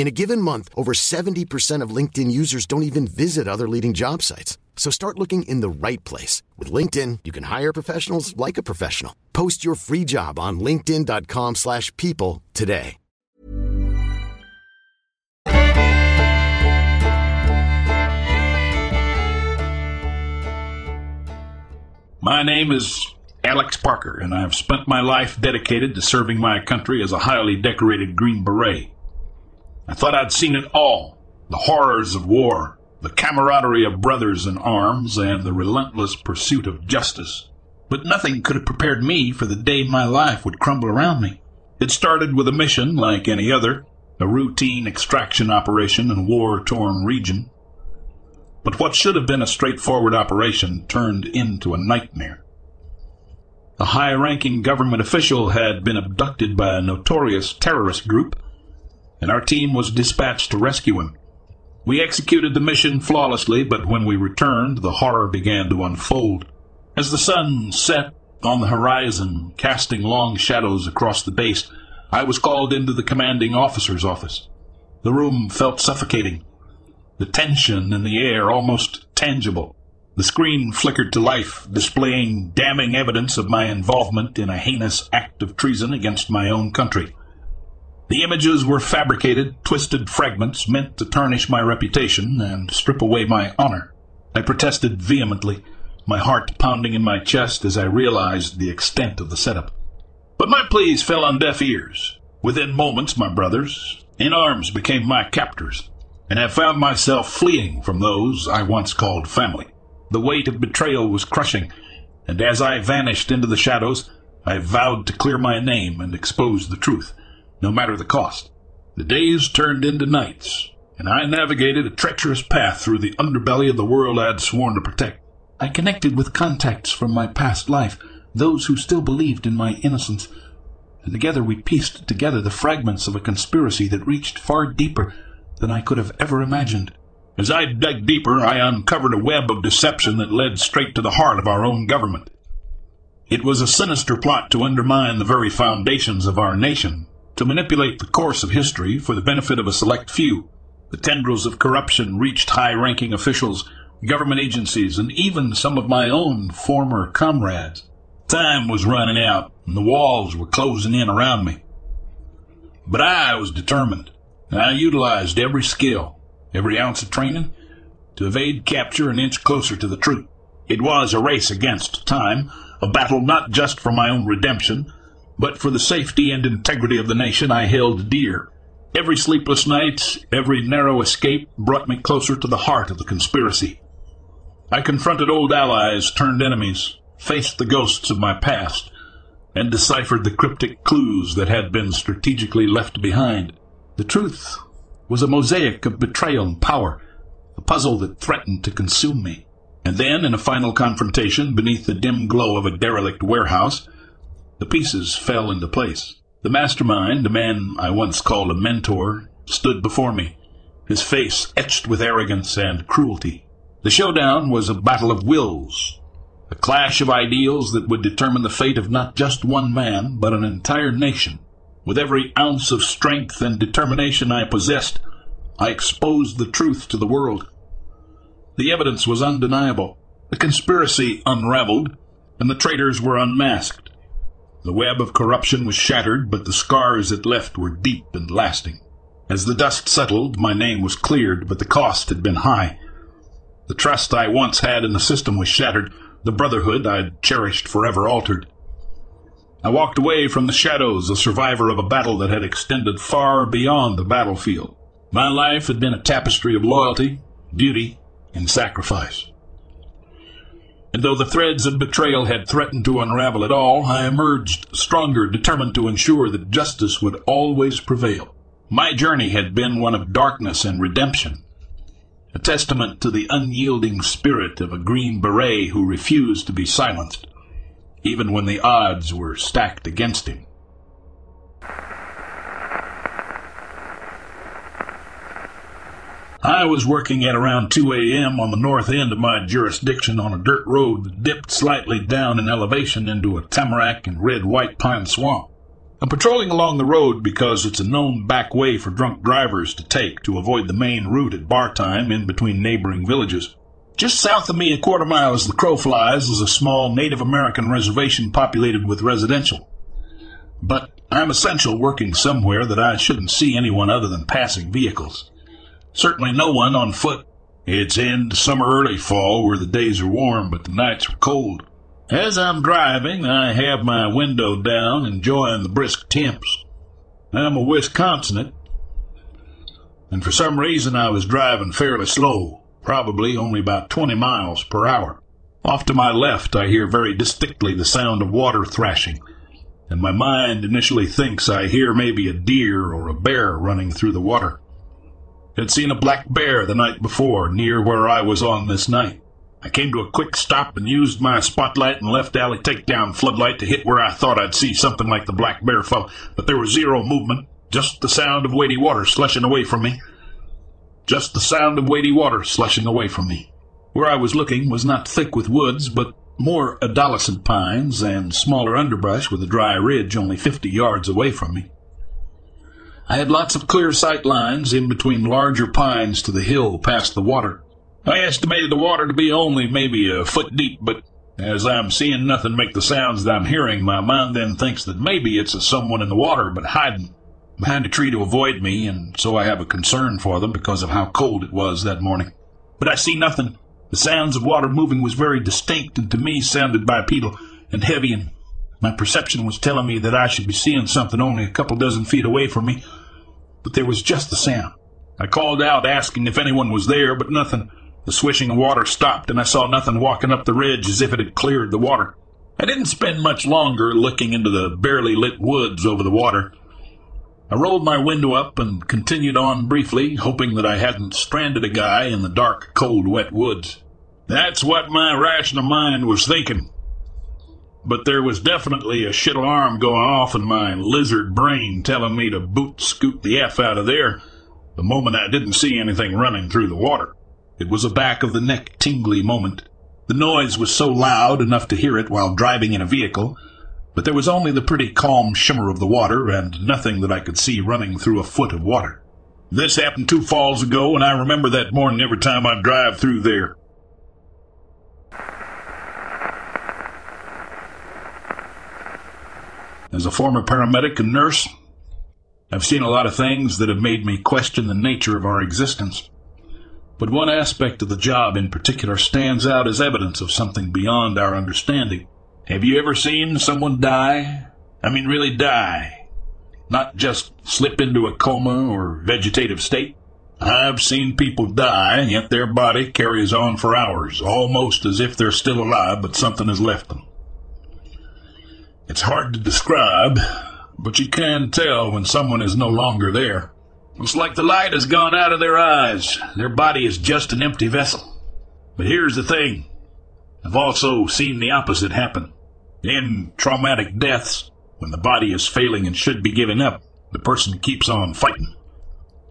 In a given month, over 70% of LinkedIn users don't even visit other leading job sites. So start looking in the right place. With LinkedIn, you can hire professionals like a professional. Post your free job on linkedin.com slash people today. My name is Alex Parker, and I have spent my life dedicated to serving my country as a highly decorated Green Beret. I thought I'd seen it all the horrors of war, the camaraderie of brothers in arms, and the relentless pursuit of justice. But nothing could have prepared me for the day my life would crumble around me. It started with a mission like any other, a routine extraction operation in a war torn region. But what should have been a straightforward operation turned into a nightmare. A high ranking government official had been abducted by a notorious terrorist group and our team was dispatched to rescue him. We executed the mission flawlessly, but when we returned, the horror began to unfold. As the sun set on the horizon, casting long shadows across the base, I was called into the commanding officer's office. The room felt suffocating, the tension in the air almost tangible. The screen flickered to life, displaying damning evidence of my involvement in a heinous act of treason against my own country. The images were fabricated, twisted fragments meant to tarnish my reputation and strip away my honor. I protested vehemently, my heart pounding in my chest as I realized the extent of the setup. But my pleas fell on deaf ears. Within moments, my brothers, in arms, became my captors, and I found myself fleeing from those I once called family. The weight of betrayal was crushing, and as I vanished into the shadows, I vowed to clear my name and expose the truth. No matter the cost. The days turned into nights, and I navigated a treacherous path through the underbelly of the world I'd sworn to protect. I connected with contacts from my past life, those who still believed in my innocence, and together we pieced together the fragments of a conspiracy that reached far deeper than I could have ever imagined. As I dug deeper, I uncovered a web of deception that led straight to the heart of our own government. It was a sinister plot to undermine the very foundations of our nation, to manipulate the course of history for the benefit of a select few. The tendrils of corruption reached high ranking officials, government agencies, and even some of my own former comrades. Time was running out, and the walls were closing in around me. But I was determined. I utilized every skill, every ounce of training, to evade capture an inch closer to the truth. It was a race against time, a battle not just for my own redemption, but for the safety and integrity of the nation I held dear. Every sleepless night, every narrow escape brought me closer to the heart of the conspiracy. I confronted old allies turned enemies, faced the ghosts of my past, and deciphered the cryptic clues that had been strategically left behind. The truth was a mosaic of betrayal and power, a puzzle that threatened to consume me. And then, in a final confrontation beneath the dim glow of a derelict warehouse, the pieces fell into place. The mastermind, the man I once called a mentor, stood before me, his face etched with arrogance and cruelty. The showdown was a battle of wills, a clash of ideals that would determine the fate of not just one man, but an entire nation. With every ounce of strength and determination I possessed, I exposed the truth to the world. The evidence was undeniable. The conspiracy unraveled, and the traitors were unmasked. The web of corruption was shattered, but the scars it left were deep and lasting. As the dust settled, my name was cleared, but the cost had been high. The trust I once had in the system was shattered, the brotherhood I'd cherished forever altered. I walked away from the shadows, a survivor of a battle that had extended far beyond the battlefield. My life had been a tapestry of loyalty, duty, and sacrifice. And though the threads of betrayal had threatened to unravel it all, I emerged stronger, determined to ensure that justice would always prevail. My journey had been one of darkness and redemption, a testament to the unyielding spirit of a Green Beret who refused to be silenced, even when the odds were stacked against him. I was working at around 2 a.m. on the north end of my jurisdiction on a dirt road that dipped slightly down in elevation into a tamarack and red white pine swamp. I'm patrolling along the road because it's a known back way for drunk drivers to take to avoid the main route at bar time in between neighboring villages. Just south of me, a quarter mile as the crow flies, is a small Native American reservation populated with residential. But I'm essential working somewhere that I shouldn't see anyone other than passing vehicles. Certainly no one on foot. It's end summer, early fall, where the days are warm, but the nights are cold. As I'm driving, I have my window down, enjoying the brisk temps. I'm a Wisconsinite, and for some reason I was driving fairly slow, probably only about 20 miles per hour. Off to my left, I hear very distinctly the sound of water thrashing, and my mind initially thinks I hear maybe a deer or a bear running through the water had seen a black bear the night before near where I was on this night. I came to a quick stop and used my spotlight and left alley takedown floodlight to hit where I thought I'd see something like the black bear fellow, but there was zero movement, just the sound of weighty water slushing away from me. Just the sound of weighty water slushing away from me. Where I was looking was not thick with woods, but more adolescent pines and smaller underbrush with a dry ridge only fifty yards away from me. I had lots of clear sight lines in between larger pines to the hill past the water. I estimated the water to be only maybe a foot deep, but as I'm seeing nothing make the sounds that I'm hearing, my mind then thinks that maybe it's a someone in the water but hiding behind a tree to avoid me, and so I have a concern for them because of how cold it was that morning. But I see nothing. The sounds of water moving was very distinct and to me sounded bipedal and heavy, and my perception was telling me that I should be seeing something only a couple dozen feet away from me but there was just the sound. I called out asking if anyone was there, but nothing. The swishing of water stopped, and I saw nothing walking up the ridge as if it had cleared the water. I didn't spend much longer looking into the barely lit woods over the water. I rolled my window up and continued on briefly, hoping that I hadn't stranded a guy in the dark, cold, wet woods. That's what my rational mind was thinking. But there was definitely a shit alarm going off in my lizard brain telling me to boot scoot the F out of there the moment I didn't see anything running through the water. It was a back of the neck tingly moment. The noise was so loud enough to hear it while driving in a vehicle, but there was only the pretty calm shimmer of the water and nothing that I could see running through a foot of water. This happened two falls ago, and I remember that morning every time I drive through there. As a former paramedic and nurse, I've seen a lot of things that have made me question the nature of our existence. But one aspect of the job in particular stands out as evidence of something beyond our understanding. Have you ever seen someone die? I mean, really die. Not just slip into a coma or vegetative state. I've seen people die, yet their body carries on for hours, almost as if they're still alive, but something has left them. It's hard to describe, but you can tell when someone is no longer there. It's like the light has gone out of their eyes. Their body is just an empty vessel. But here's the thing. I've also seen the opposite happen. In traumatic deaths, when the body is failing and should be giving up, the person keeps on fighting.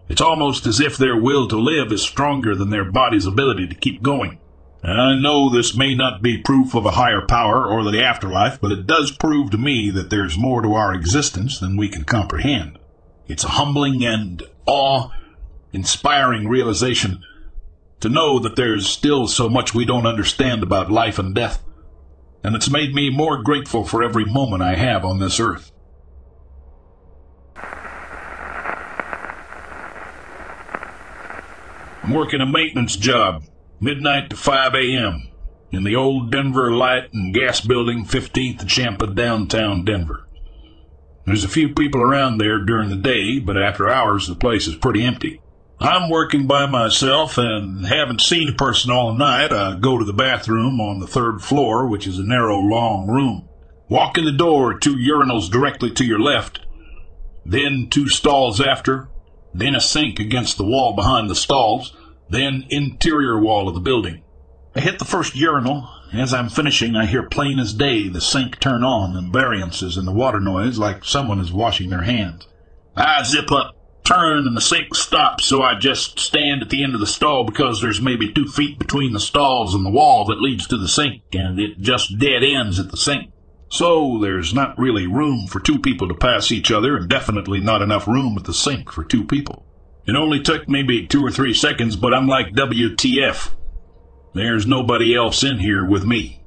It's almost as if their will to live is stronger than their body's ability to keep going. I know this may not be proof of a higher power or the afterlife, but it does prove to me that there's more to our existence than we can comprehend. It's a humbling and awe inspiring realization to know that there's still so much we don't understand about life and death, and it's made me more grateful for every moment I have on this earth. I'm working a maintenance job midnight to 5 a.m. in the old Denver Light and Gas Building, 15th and Champa, downtown Denver. There's a few people around there during the day, but after hours the place is pretty empty. I'm working by myself and haven't seen a person all night. I go to the bathroom on the third floor, which is a narrow, long room. Walk in the door, two urinals directly to your left, then two stalls after, then a sink against the wall behind the stalls, then interior wall of the building. I hit the first urinal. As I'm finishing, I hear plain as day the sink turn on and variances in the water noise like someone is washing their hands. I zip up, turn, and the sink stops, so I just stand at the end of the stall because there's maybe two feet between the stalls and the wall that leads to the sink, and it just dead ends at the sink. So there's not really room for two people to pass each other, and definitely not enough room at the sink for two people. It only took maybe two or three seconds, but I'm like WTF. There's nobody else in here with me.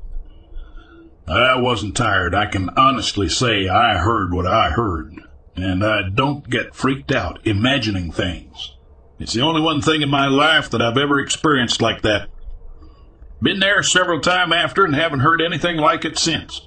I wasn't tired. I can honestly say I heard what I heard, and I don't get freaked out imagining things. It's the only one thing in my life that I've ever experienced like that. Been there several times after and haven't heard anything like it since.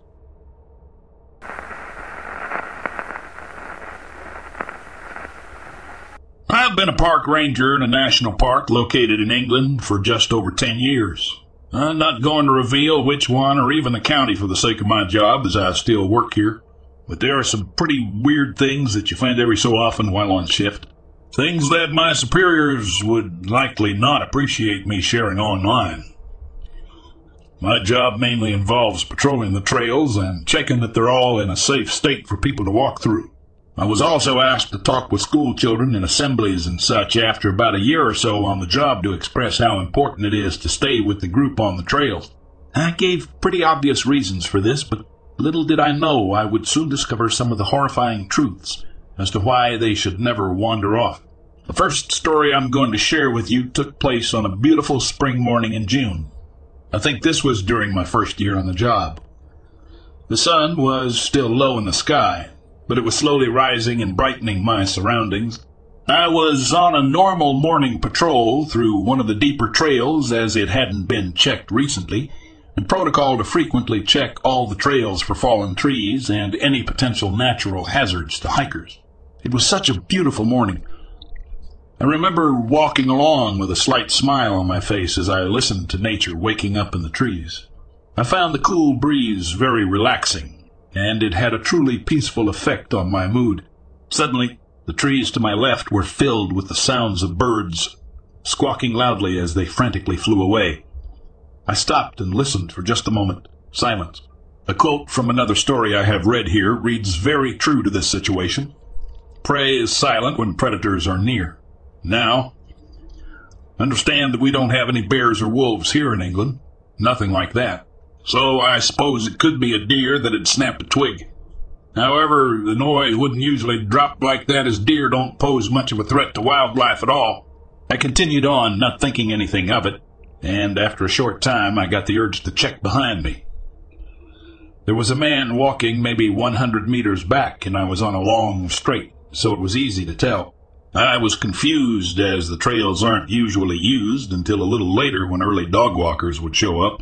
I've been a park ranger in a national park located in England for just over 10 years. I'm not going to reveal which one or even the county for the sake of my job, as I still work here. But there are some pretty weird things that you find every so often while on shift. Things that my superiors would likely not appreciate me sharing online. My job mainly involves patrolling the trails and checking that they're all in a safe state for people to walk through. I was also asked to talk with school children in assemblies and such after about a year or so on the job to express how important it is to stay with the group on the trails. I gave pretty obvious reasons for this, but little did I know I would soon discover some of the horrifying truths as to why they should never wander off. The first story I'm going to share with you took place on a beautiful spring morning in June. I think this was during my first year on the job. The sun was still low in the sky, but it was slowly rising and brightening my surroundings. I was on a normal morning patrol through one of the deeper trails as it hadn't been checked recently, and protocol to frequently check all the trails for fallen trees and any potential natural hazards to hikers. It was such a beautiful morning. I remember walking along with a slight smile on my face as I listened to nature waking up in the trees. I found the cool breeze very relaxing and it had a truly peaceful effect on my mood. Suddenly, The trees to my left were filled with the sounds of birds squawking loudly as they frantically flew away. I stopped and listened for just a moment. Silence. A quote from another story I have read here reads very true to this situation. Prey is silent when predators are near. Now, understand that we don't have any bears or wolves here in England. Nothing like that. So I suppose it could be a deer that had snapped a twig. However, the noise wouldn't usually drop like that as deer don't pose much of a threat to wildlife at all. I continued on, not thinking anything of it, and after a short time I got the urge to check behind me. There was a man walking maybe 100 meters back, and I was on a long straight, so it was easy to tell. I was confused as the trails aren't usually used until a little later when early dog walkers would show up.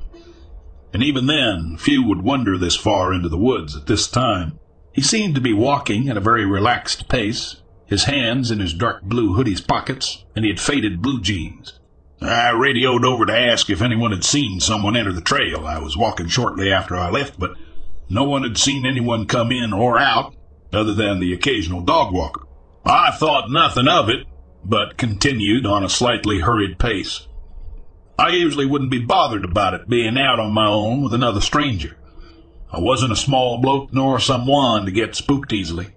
And even then, few would wander this far into the woods at this time. He seemed to be walking at a very relaxed pace, his hands in his dark blue hoodie's pockets, and he had faded blue jeans. I radioed over to ask if anyone had seen someone enter the trail. I was walking shortly after I left, but no one had seen anyone come in or out other than the occasional dog walker. I thought nothing of it, but continued on a slightly hurried pace. I usually wouldn't be bothered about it being out on my own with another stranger. I wasn't a small bloke nor someone to get spooked easily.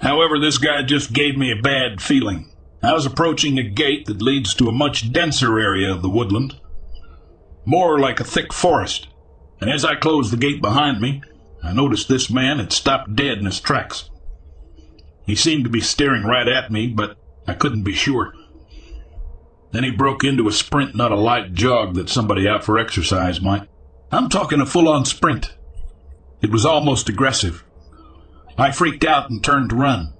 However, this guy just gave me a bad feeling. I was approaching a gate that leads to a much denser area of the woodland, more like a thick forest. And as I closed the gate behind me, I noticed this man had stopped dead in his tracks. He seemed to be staring right at me, but I couldn't be sure. Then he broke into a sprint, not a light jog that somebody out for exercise might. I'm talking a full on sprint. It was almost aggressive. I freaked out and turned to run.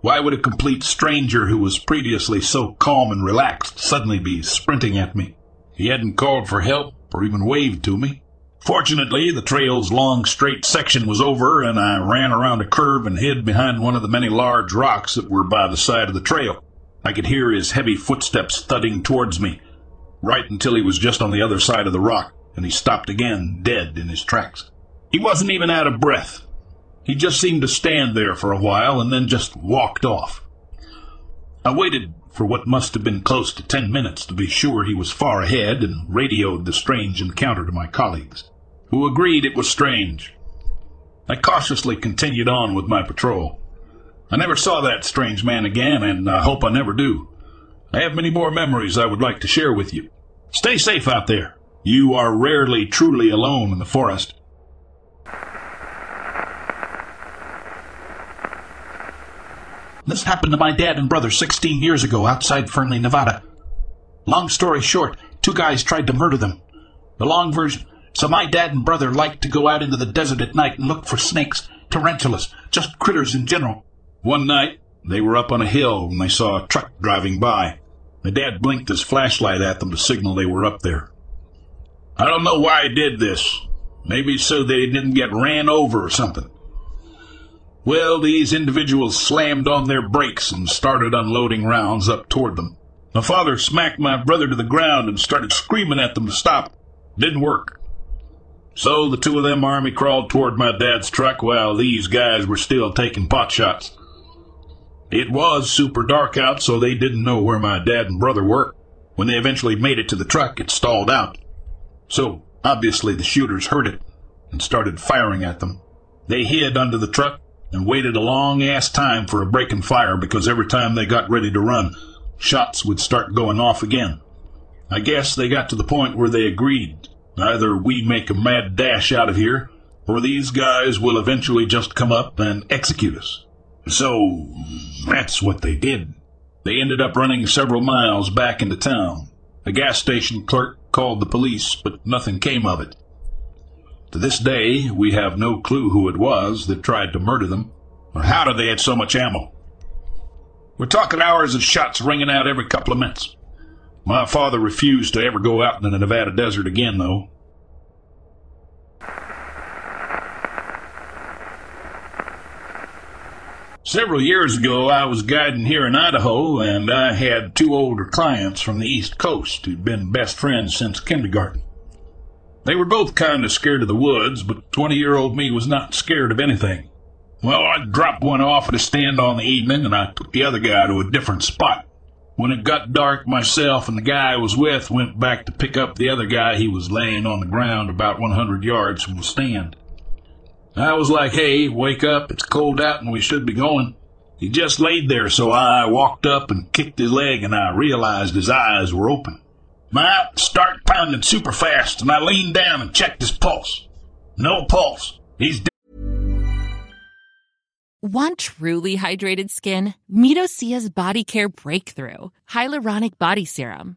Why would a complete stranger who was previously so calm and relaxed suddenly be sprinting at me? He hadn't called for help or even waved to me. Fortunately, the trail's long straight section was over, and I ran around a curve and hid behind one of the many large rocks that were by the side of the trail. I could hear his heavy footsteps thudding towards me, right until he was just on the other side of the rock, and he stopped again, dead in his tracks. He wasn't even out of breath. He just seemed to stand there for a while and then just walked off. I waited for what must have been close to ten minutes to be sure he was far ahead and radioed the strange encounter to my colleagues, who agreed it was strange. I cautiously continued on with my patrol. I never saw that strange man again, and I hope I never do. I have many more memories I would like to share with you. Stay safe out there. You are rarely truly alone in the forest. This happened to my dad and brother 16 years ago outside Fernley, Nevada. Long story short, two guys tried to murder them. The long version. So my dad and brother liked to go out into the desert at night and look for snakes, tarantulas, just critters in general. One night, they were up on a hill when they saw a truck driving by. My dad blinked his flashlight at them to signal they were up there. I don't know why he did this. Maybe so they didn't get ran over or something. Well, these individuals slammed on their brakes and started unloading rounds up toward them. My father smacked my brother to the ground and started screaming at them to stop. Didn't work. So the two of them army crawled toward my dad's truck while these guys were still taking pot shots. It was super dark out, so they didn't know where my dad and brother were. When they eventually made it to the truck, it stalled out. So, obviously, the shooters heard it and started firing at them. They hid under the truck and waited a long ass time for a break in fire because every time they got ready to run, shots would start going off again. I guess they got to the point where they agreed either we make a mad dash out of here, or these guys will eventually just come up and execute us. So, that's what they did. They ended up running several miles back into town. A gas station clerk called the police, but nothing came of it. To this day, we have no clue who it was that tried to murder them, or how did they had so much ammo. We're talking hours of shots ringing out every couple of minutes. My father refused to ever go out in the Nevada desert again, though. Several years ago, I was guiding here in Idaho, and I had two older clients from the East Coast who'd been best friends since kindergarten. They were both kind of scared of the woods, but 20 year old me was not scared of anything. Well, I dropped one off at a stand on the evening, and I took the other guy to a different spot. When it got dark, myself and the guy I was with went back to pick up the other guy. He was laying on the ground about 100 yards from the stand. I was like, hey, wake up, it's cold out and we should be going. He just laid there, so I walked up and kicked his leg, and I realized his eyes were open. My heart started pounding super fast, and I leaned down and checked his pulse. No pulse. He's dead. Want truly hydrated skin? Meet Osea's Body Care Breakthrough Hyaluronic Body Serum.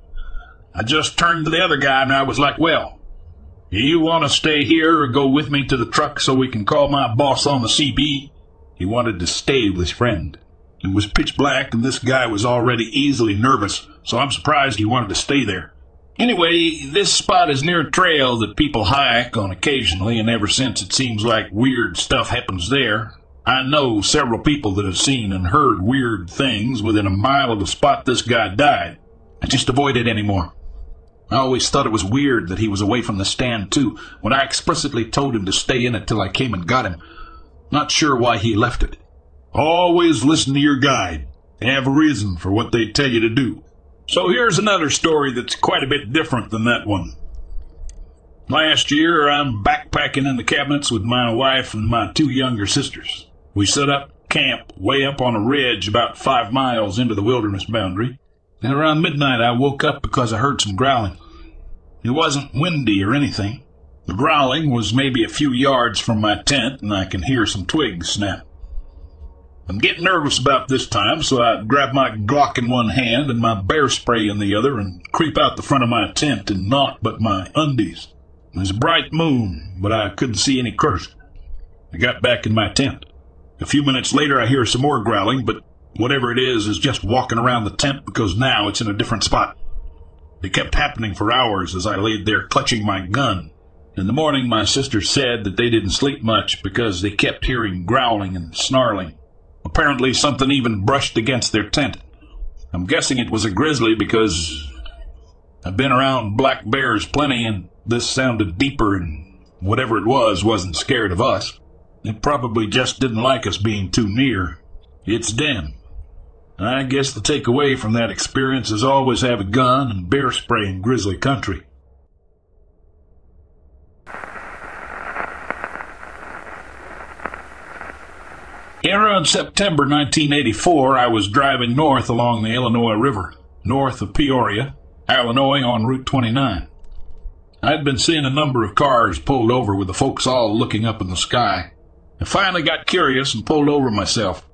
I just turned to the other guy and I was like, well, do you want to stay here or go with me to the truck so we can call my boss on the CB? He wanted to stay with his friend. It was pitch black and this guy was already easily nervous, so I'm surprised he wanted to stay there. Anyway, this spot is near a trail that people hike on occasionally, and ever since it seems like weird stuff happens there. I know several people that have seen and heard weird things within a mile of the spot this guy died. I just avoid it anymore. I always thought it was weird that he was away from the stand, too, when I explicitly told him to stay in it till I came and got him. Not sure why he left it. Always listen to your guide. They have a reason for what they tell you to do. So here's another story that's quite a bit different than that one. Last year, I'm backpacking in the Cabinets with my wife and my two younger sisters. We set up camp way up on a ridge about five miles into the wilderness boundary. And around midnight, I woke up because I heard some growling. It wasn't windy or anything. The growling was maybe a few yards from my tent, and I can hear some twigs snap. I'm getting nervous about this time, so I grab my Glock in one hand and my bear spray in the other and creep out the front of my tent in naught but my undies. There's a bright moon, but I couldn't see any cursor. I got back in my tent. A few minutes later, I hear some more growling, but whatever it is is just walking around the tent because now it's in a different spot. It kept happening for hours as I laid there clutching my gun. In the morning, my sister said that they didn't sleep much because they kept hearing growling and snarling. Apparently, something even brushed against their tent. I'm guessing it was a grizzly because I've been around black bears plenty and this sounded deeper and whatever it was wasn't scared of us. It probably just didn't like us being too near. It's den. I guess the takeaway from that experience is always have a gun and bear spray in grizzly country. Around September 1984, I was driving north along the Illinois River, north of Peoria, Illinois on Route 29. I'd been seeing a number of cars pulled over with the folks all looking up in the sky. I finally got curious and pulled over myself.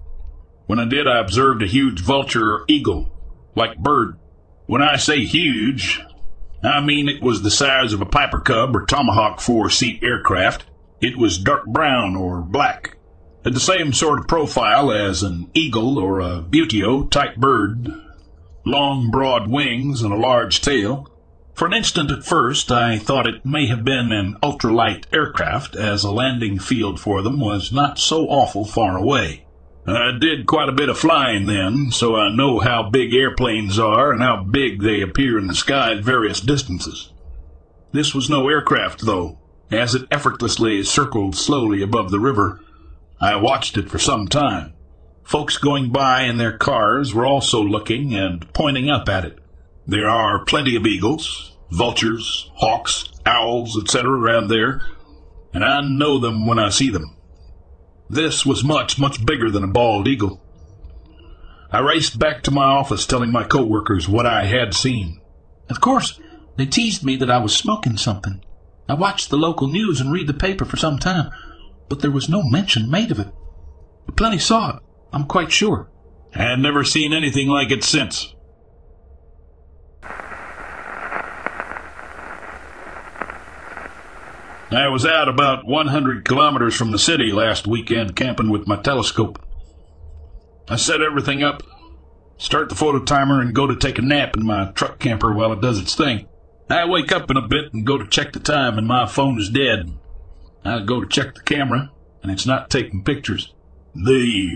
When I did, I observed a huge vulture or eagle, like bird. When I say huge, I mean it was the size of a Piper Cub or Tomahawk four seat aircraft. It was dark brown or black. Had the same sort of profile as an eagle or a buteo type bird. Long, broad wings and a large tail. For an instant at first, I thought it may have been an ultralight aircraft, as a landing field for them was not so awful far away. I did quite a bit of flying then, so I know how big airplanes are and how big they appear in the sky at various distances. This was no aircraft, though. As it effortlessly circled slowly above the river, I watched it for some time. Folks going by in their cars were also looking and pointing up at it. There are plenty of eagles, vultures, hawks, owls, etc. around there, and I know them when I see them. This was much, much bigger than a bald eagle. I raced back to my office telling my coworkers what I had seen. Of course, they teased me that I was smoking something. I watched the local news and read the paper for some time, but there was no mention made of it. Plenty saw it, I'm quite sure. I had never seen anything like it since. I was out about 100 kilometers from the city last weekend camping with my telescope. I set everything up, start the photo timer, and go to take a nap in my truck camper while it does its thing. I wake up in a bit and go to check the time, and my phone is dead. I go to check the camera, and it's not taking pictures. The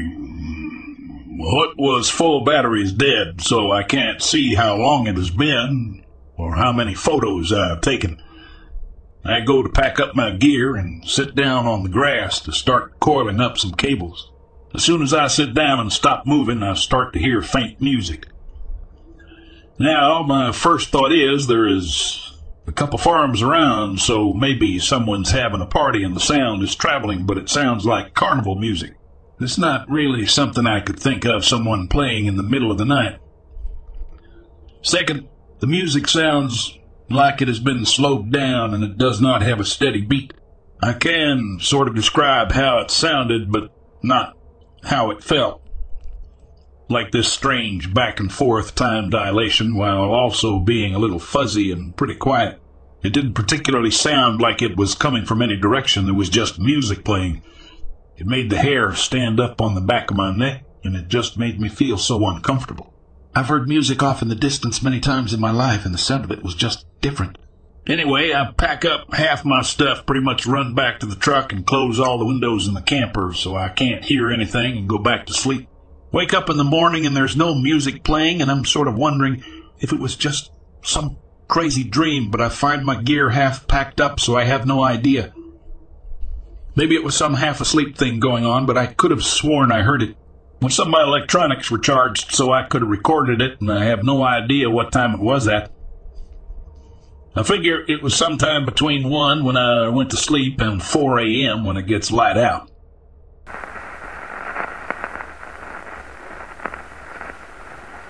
what was full battery is dead, so I can't see how long it has been or how many photos I've taken. I go to pack up my gear and sit down on the grass to start coiling up some cables. As soon as I sit down and stop moving, I start to hear faint music. Now, my first thought is there is a couple farms around, so maybe someone's having a party and the sound is traveling, but it sounds like carnival music. It's not really something I could think of someone playing in the middle of the night. Second, the music sounds like it has been slowed down and it does not have a steady beat. I can sort of describe how it sounded, but not how it felt. Like this strange back and forth time dilation while also being a little fuzzy and pretty quiet. It didn't particularly sound like it was coming from any direction, there was just music playing. It made the hair stand up on the back of my neck, and it just made me feel so uncomfortable. I've heard music off in the distance many times in my life, and the sound of it was just different. Anyway, I pack up half my stuff, pretty much run back to the truck and close all the windows in the camper so I can't hear anything and go back to sleep. Wake up in the morning and there's no music playing, and I'm sort of wondering if it was just some crazy dream, but I find my gear half packed up, so I have no idea. Maybe it was some half asleep thing going on, but I could have sworn I heard it. When some of my electronics were charged, so I could have recorded it, and I have no idea what time it was at. I figure it was sometime between 1 when I went to sleep and 4 a.m. when it gets light out.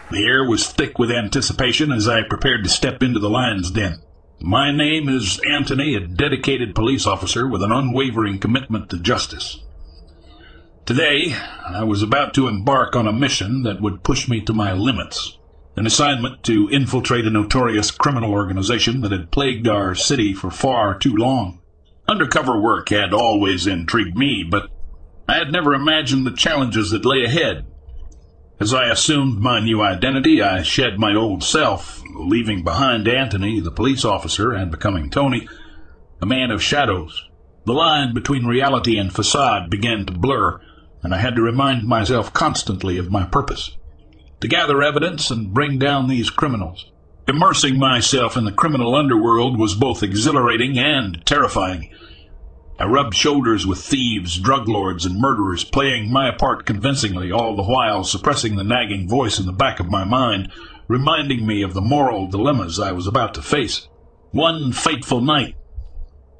The air was thick with anticipation as I prepared to step into the lion's den. My name is Anthony, a dedicated police officer with an unwavering commitment to justice. Today, I was about to embark on a mission that would push me to my limits an assignment to infiltrate a notorious criminal organization that had plagued our city for far too long. Undercover work had always intrigued me, but I had never imagined the challenges that lay ahead. As I assumed my new identity, I shed my old self, leaving behind Anthony, the police officer, and becoming Tony, a man of shadows. The line between reality and facade began to blur, and I had to remind myself constantly of my purpose to gather evidence and bring down these criminals. Immersing myself in the criminal underworld was both exhilarating and terrifying. I rubbed shoulders with thieves, drug lords, and murderers, playing my part convincingly, all the while suppressing the nagging voice in the back of my mind, reminding me of the moral dilemmas I was about to face. One fateful night,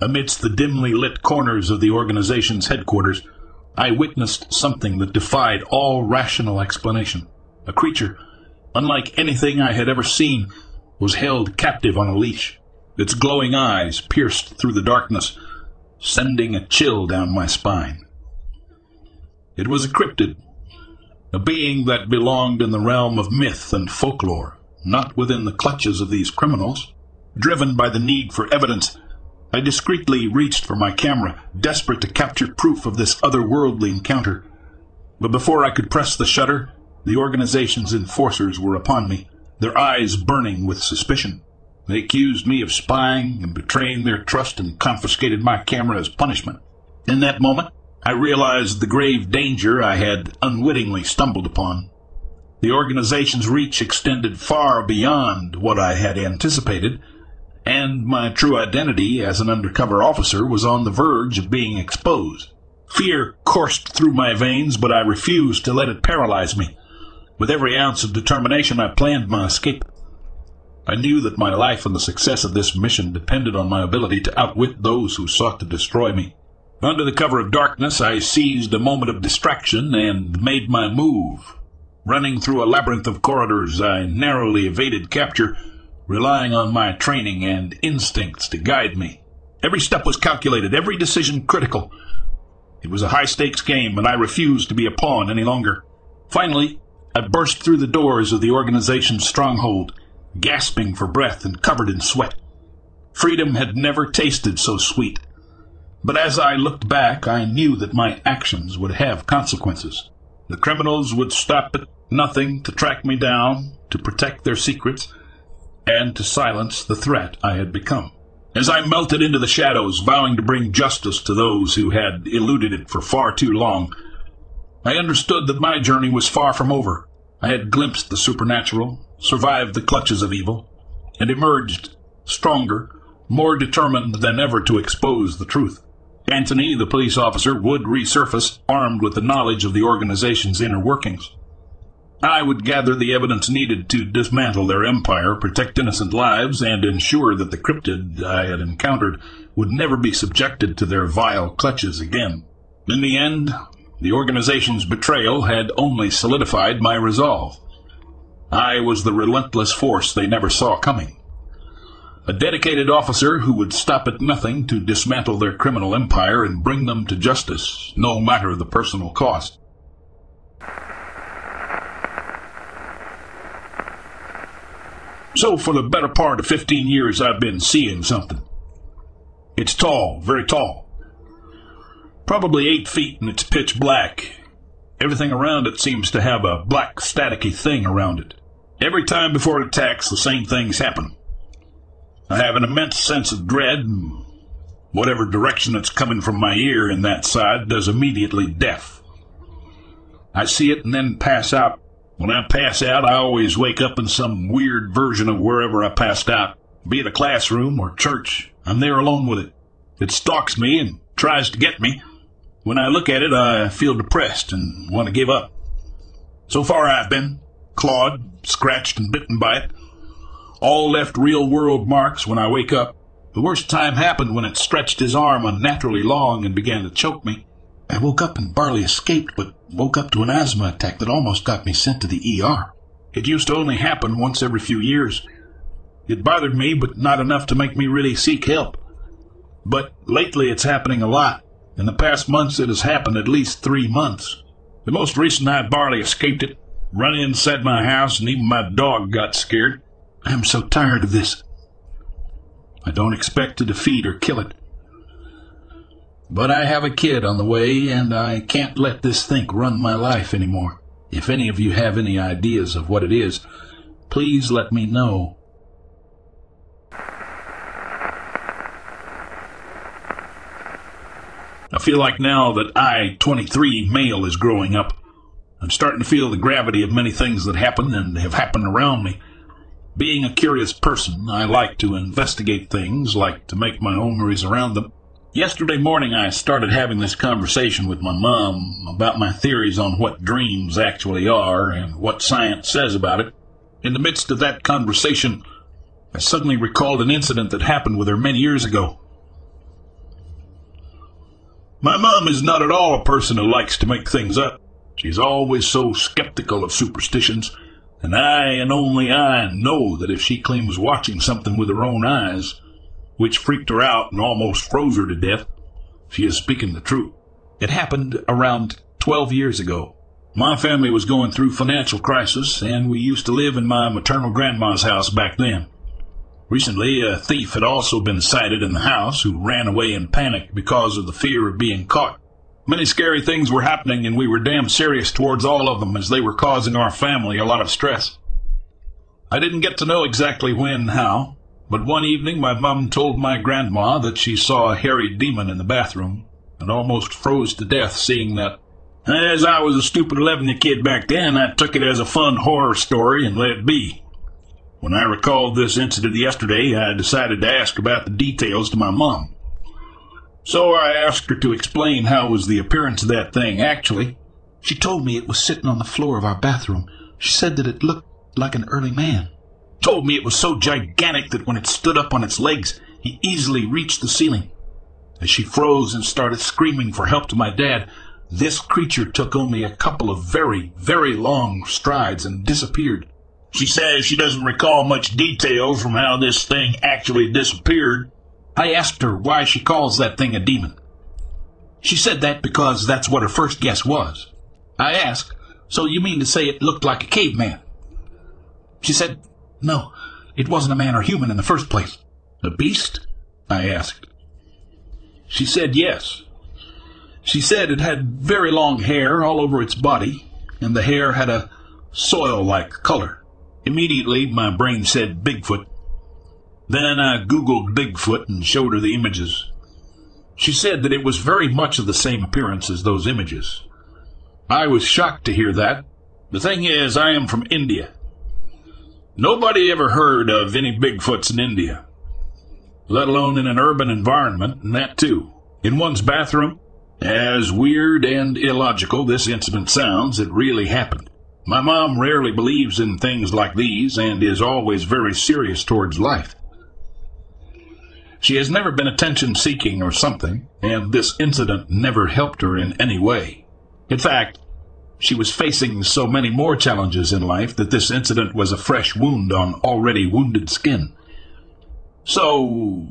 amidst the dimly lit corners of the organization's headquarters, I witnessed something that defied all rational explanation. A creature, unlike anything I had ever seen, was held captive on a leash. Its glowing eyes pierced through the darkness, sending a chill down my spine. It was a cryptid, a being that belonged in the realm of myth and folklore, not within the clutches of these criminals. Driven by the need for evidence, I discreetly reached for my camera, desperate to capture proof of this otherworldly encounter. But before I could press the shutter, the organization's enforcers were upon me, their eyes burning with suspicion. They accused me of spying and betraying their trust and confiscated my camera as punishment. In that moment, I realized the grave danger I had unwittingly stumbled upon. The organization's reach extended far beyond what I had anticipated, and my true identity as an undercover officer was on the verge of being exposed. Fear coursed through my veins, but I refused to let it paralyze me. With every ounce of determination, I planned my escape. I knew that my life and the success of this mission depended on my ability to outwit those who sought to destroy me. Under the cover of darkness, I seized a moment of distraction and made my move. Running through a labyrinth of corridors, I narrowly evaded capture, relying on my training and instincts to guide me. Every step was calculated, every decision critical. It was a high stakes game, and I refused to be a pawn any longer. Finally, I burst through the doors of the organization's stronghold, gasping for breath and covered in sweat. Freedom had never tasted so sweet. But as I looked back, I knew that my actions would have consequences. The criminals would stop at nothing to track me down, to protect their secrets, and to silence the threat I had become. As I melted into the shadows, vowing to bring justice to those who had eluded it for far too long, I understood that my journey was far from over. I had glimpsed the supernatural, survived the clutches of evil, and emerged stronger, more determined than ever to expose the truth. Anthony, the police officer, would resurface, armed with the knowledge of the organization's inner workings. I would gather the evidence needed to dismantle their empire, protect innocent lives, and ensure that the cryptid I had encountered would never be subjected to their vile clutches again. In the end, the organization's betrayal had only solidified my resolve. I was the relentless force they never saw coming. A dedicated officer who would stop at nothing to dismantle their criminal empire and bring them to justice, no matter the personal cost. So, for the better part of 15 years, I've been seeing something. It's tall, very tall. Probably eight feet and it's pitch black. Everything around it seems to have a black staticky thing around it. Every time before it attacks, the same things happen. I have an immense sense of dread, and whatever direction it's coming from my ear in that side does immediately death. I see it and then pass out when I pass out, I always wake up in some weird version of wherever I passed out, be it a classroom or church. I'm there alone with it. It stalks me and tries to get me. When I look at it, I feel depressed and want to give up. So far, I've been clawed, scratched, and bitten by it. All left real world marks when I wake up. The worst time happened when it stretched his arm unnaturally long and began to choke me. I woke up and barely escaped, but woke up to an asthma attack that almost got me sent to the ER. It used to only happen once every few years. It bothered me, but not enough to make me really seek help. But lately it's happening a lot. In the past months it has happened at least three months. The most recent I barely escaped it, run inside my house, and even my dog got scared. I am so tired of this. I don't expect to defeat or kill it. But I have a kid on the way, and I can't let this thing run my life anymore. If any of you have any ideas of what it is, please let me know. I feel like now that I, 23, male, is growing up, I'm starting to feel the gravity of many things that happen and have happened around me. Being a curious person, I like to investigate things, like to make my own memories around them. Yesterday morning, I started having this conversation with my mom about my theories on what dreams actually are and what science says about it. In the midst of that conversation, I suddenly recalled an incident that happened with her many years ago. My mom is not at all a person who likes to make things up. She's always so skeptical of superstitions, and I and only I know that if she claims watching something with her own eyes, which freaked her out and almost froze her to death. She is speaking the truth. It happened around 12 years ago. My family was going through financial crisis, and we used to live in my maternal grandma's house back then. Recently, a thief had also been sighted in the house who ran away in panic because of the fear of being caught. Many scary things were happening, and we were damn serious towards all of them as they were causing our family a lot of stress. I didn't get to know exactly when and how, but one evening my mum told my grandma that she saw a hairy demon in the bathroom and almost froze to death seeing that. As I was a stupid 11 year kid back then, I took it as a fun horror story and let it be. When I recalled this incident yesterday, I decided to ask about the details to my mom. So I asked her to explain how was the appearance of that thing actually. She told me it was sitting on the floor of our bathroom. She said that it looked like an early man told me it was so gigantic that when it stood up on its legs, he easily reached the ceiling. As she froze and started screaming for help to my dad, this creature took only a couple of very, very long strides and disappeared. She says she doesn't recall much detail from how this thing actually disappeared. I asked her why she calls that thing a demon. She said that because that's what her first guess was. I asked, so you mean to say it looked like a caveman? She said, no, it wasn't a man or human in the first place. A beast? I asked. She said yes. She said it had very long hair all over its body, and the hair had a soil-like color. Immediately, my brain said Bigfoot. Then I Googled Bigfoot and showed her the images. She said that it was very much of the same appearance as those images. I was shocked to hear that. The thing is, I am from India. Nobody ever heard of any Bigfoots in India, let alone in an urban environment, and that too, in one's bathroom. As weird and illogical this incident sounds, it really happened. My mom rarely believes in things like these and is always very serious towards life. She has never been attention seeking or something, and this incident never helped her in any way. In fact, she was facing so many more challenges in life that this incident was a fresh wound on already wounded skin. So,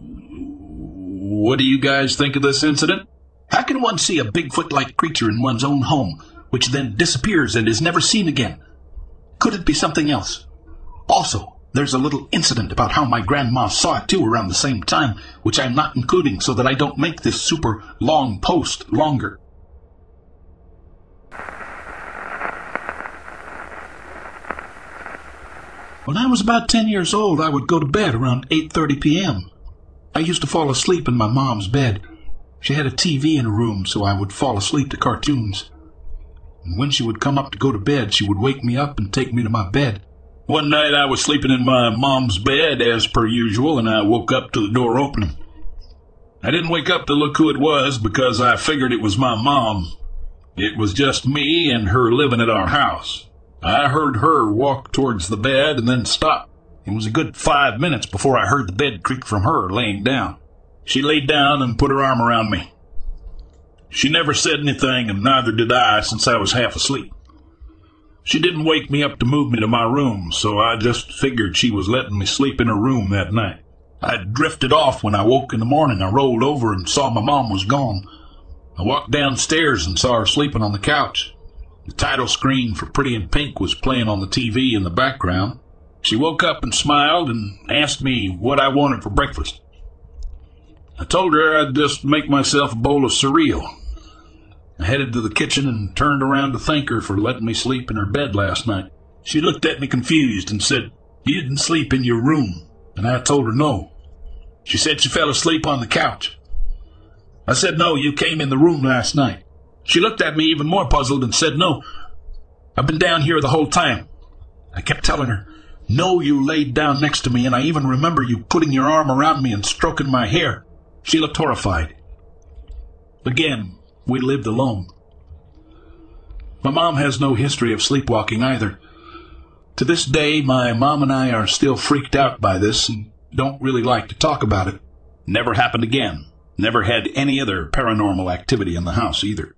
what do you guys think of this incident? How can one see a Bigfoot like creature in one's own home, which then disappears and is never seen again? Could it be something else? Also, there's a little incident about how my grandma saw it too around the same time, which I'm not including so that I don't make this super long post longer. When I was about 10 years old, I would go to bed around 8:30 p.m. I used to fall asleep in my mom's bed. She had a TV in her room, so I would fall asleep to cartoons. And when she would come up to go to bed, she would wake me up and take me to my bed. One night I was sleeping in my mom's bed as per usual, and I woke up to the door opening. I didn't wake up to look who it was because I figured it was my mom. It was just me and her living at our house. I heard her walk towards the bed and then stop. It was a good five minutes before I heard the bed creak from her laying down. She laid down and put her arm around me. She never said anything, and neither did I since I was half asleep. She didn't wake me up to move me to my room, so I just figured she was letting me sleep in her room that night. I drifted off when I woke in the morning. I rolled over and saw my mom was gone. I walked downstairs and saw her sleeping on the couch. The title screen for Pretty in Pink was playing on the TV in the background. She woke up and smiled and asked me what I wanted for breakfast. I told her I'd just make myself a bowl of cereal. I headed to the kitchen and turned around to thank her for letting me sleep in her bed last night. She looked at me confused and said, You didn't sleep in your room. And I told her no. She said she fell asleep on the couch. I said, No, you came in the room last night. She looked at me even more puzzled and said, No, I've been down here the whole time. I kept telling her, No, you laid down next to me, and I even remember you putting your arm around me and stroking my hair. She looked horrified. Again, we lived alone. My mom has no history of sleepwalking either. To this day, my mom and I are still freaked out by this and don't really like to talk about it. Never happened again. Never had any other paranormal activity in the house either.